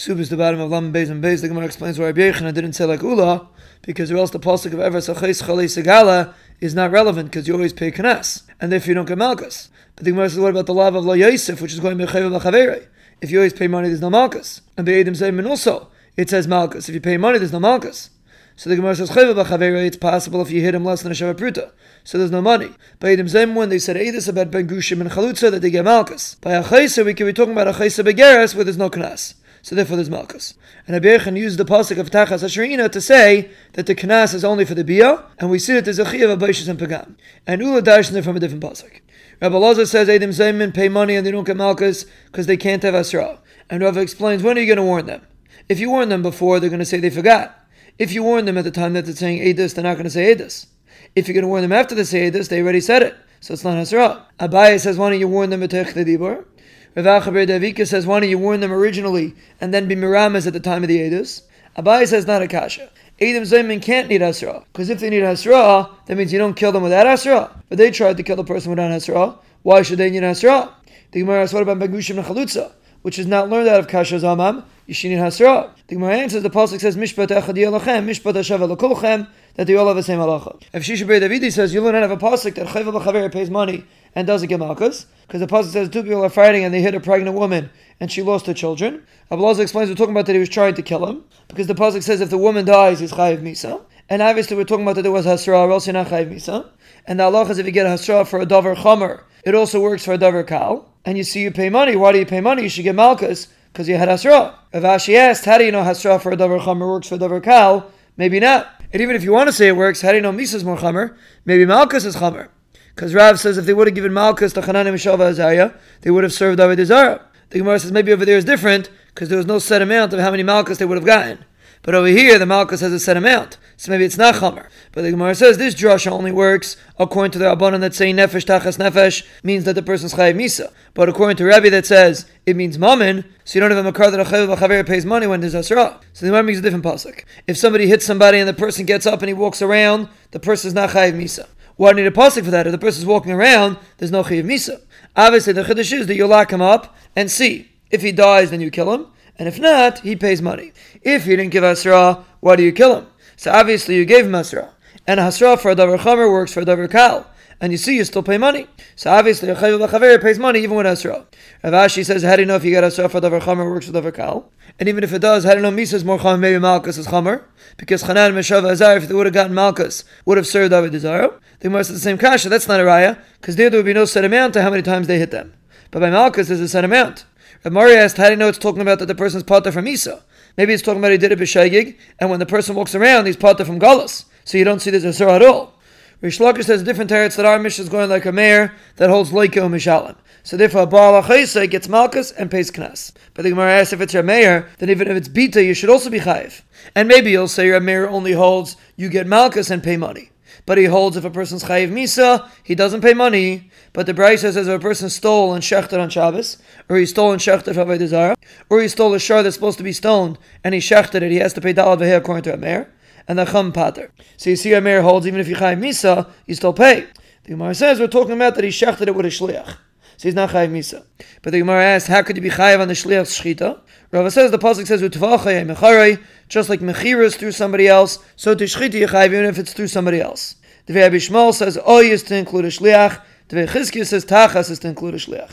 Ksub is the bottom of Lam Beis and Beis. The Gemara explains why Rabbi Yochanan didn't say like Ula, because or else the pasuk of Ever Sachais Chalei Segala is not relevant because you always pay Kanas, and if you don't get Malchus. But the Gemara says, what about the love of La Yosef, which is going Mechav Lachavere? If you always pay money, there's no Malchus. And Adam say also, it says Malchus. If you pay money, there's no Malchus. So the Gemara says, it's possible if you hit him less than a Shava Pruta. So there's no money. By Edim Zem, when they said Edis about Ben Gushim and Chalutza, that they get Malchus. By Achaisa, we can be talking about Achaisa Begeres, where there's no Knas. So therefore there's Malchus. And Abiyachan used the pasuk of Tachas Asherina to say that the Knas is only for the Bia, and we see that there's a Chiyav of Baishas and Pagam. And Ula Darshan from a different pasuk. Rabbi Lazar says Edim Zeman pay money and they don't get Malchus because they can't have Asra. And Rabbi explains, when are you going to warn them? If you warn them before, they're going to say they forgot. If you warn them at the time that they're saying Edis, they're not going to say Edis. If you're going to warn them after they say Edis, they already said it. So it's not Hasra. Abaye says, why don't you warn them at Dibur? Rav Davika says, why don't you warn them originally and then be Miramas at the time of the Edis? Abaye says, not a kasha. Edom Zayman can't need Hasra. Because if they need Hasra, that means you don't kill them without Hasra. But they tried to kill the person without Hasra. Why should they need Hasra? The Gemara asks, what about Bagushim and Chalutza? Which is not learned out of Kasha Zamam. Yishin Hasra. The Gemara answers, the Pasuk says, Mishpat Echad Yelachem, Mishpat Hashav Elakulchem, that they all have the same halacha. If Shisha Bey Davidi says, you learn out of a Pasuk that Chayva B'Chaver pays money and doesn't get malchus, because the Pasuk says two people are fighting and they hit a pregnant woman and she lost her children. Abulazah explains we're talking about that he was trying to kill him, because the Pasuk says if the woman dies, he's Chayiv Misa. And obviously we're talking about that there was Hasra, or else you're not Chayiv Misa. And the halacha is if you get a Hasra for a Dover Chomer, it also works for a Dover Kal. And you see you pay money. Why do you pay money? You should get malchus because you had Hasra. If Ashi asked, how do you know Hasra for a Dover Chomer works for a Dover Kal? Maybe not. And even if you want to say it works, how do you know Misa is more Chomer? Maybe Malchus is Chomer. Because Rav says if they would have given Malchus to Hanan and Azariah, they would have served Avodah Zarah. The Gemara says maybe over there is different because there was no set amount of how many Malchus they would have gotten. But over here, the Malchus has a set amount. So maybe it's not Chomer. But the Gemara says this drasha only works according to the Rabbanan that say Nefesh Tachas Nefesh means that the person's Chayiv Misa. But according to Rabbi that says it means Mammon, so you don't have a Makar that a Chayiv a Chaver pays money when there's Asra. So the Gemara makes a different pasuk. If somebody hits somebody and the person gets up and he walks around, the person's not Chayiv Misa. Why do you need a pasuk for that? If the person's walking around, there's no Chayiv Misa. Obviously, the Chiddush is that you lock him up and see. If he dies, then you kill him. And if not, he pays money. If he didn't give Asra, why do you kill him? So obviously you gave him Asra. And Hasra for a Davar Chamer works for a Davar Kal. And you see, you still pay money. So obviously, a Chayiv Chaver pays money even with Asra. Rav Ashi says, how do you know if you get Asra for Davar Chamer works for Davar Kal? And even if it does, how do you know Misa is more Chamer, maybe Malchus is Chamer? Because Chanan Meshava Azar, if they would have gotten Malchus, would have served Avodah Zarah. They must have the same kasha. That's not a raya, because there, there would be no set amount to how many times they hit them. But by Malchus, there's a set amount. Rav Mari asked, how do you know it's talking about that the person's potter from Isa? Maybe it's talking about he did it b'shegig, and when the person walks around, he's potter from Galus. So you don't see there's a surah at all. Reish Lakish says different teretz that our mission is going like a Meir that holds Leiko Mishalim. So therefore, a Baal gets Malchus and pays Knas. But the Gemara asks if it's your Meir, then even if it's Bita, you should also be Chayiv. And maybe you'll say your Meir only holds you get Malchus and pay money. But he holds if a person's Chayiv Misa, he doesn't pay money. But the Braisa says if a person stole and shechted on Shabbos, or he stole and shechted for Avodah Zarah, or he stole a shard that's supposed to be stoned and he shechted it, he has to pay Daled V'Heh according to a Meir and the Chum Pater. So you see, a Meir holds even if you Chayiv Misa, you still pay. The Gemara says we're talking about that he shechted it with a shliach. So he's not chayiv misa. But the Gemara asks, how could you be chayiv on the shliach's shchita? Rava says the pasuk says utvachayim just like mechiras through somebody else, so to shchita you chayiv even if it's through somebody else. The Rabbi Shmuel says oy is to include a shliach. The Chizkiah says tachas is to include a shliach.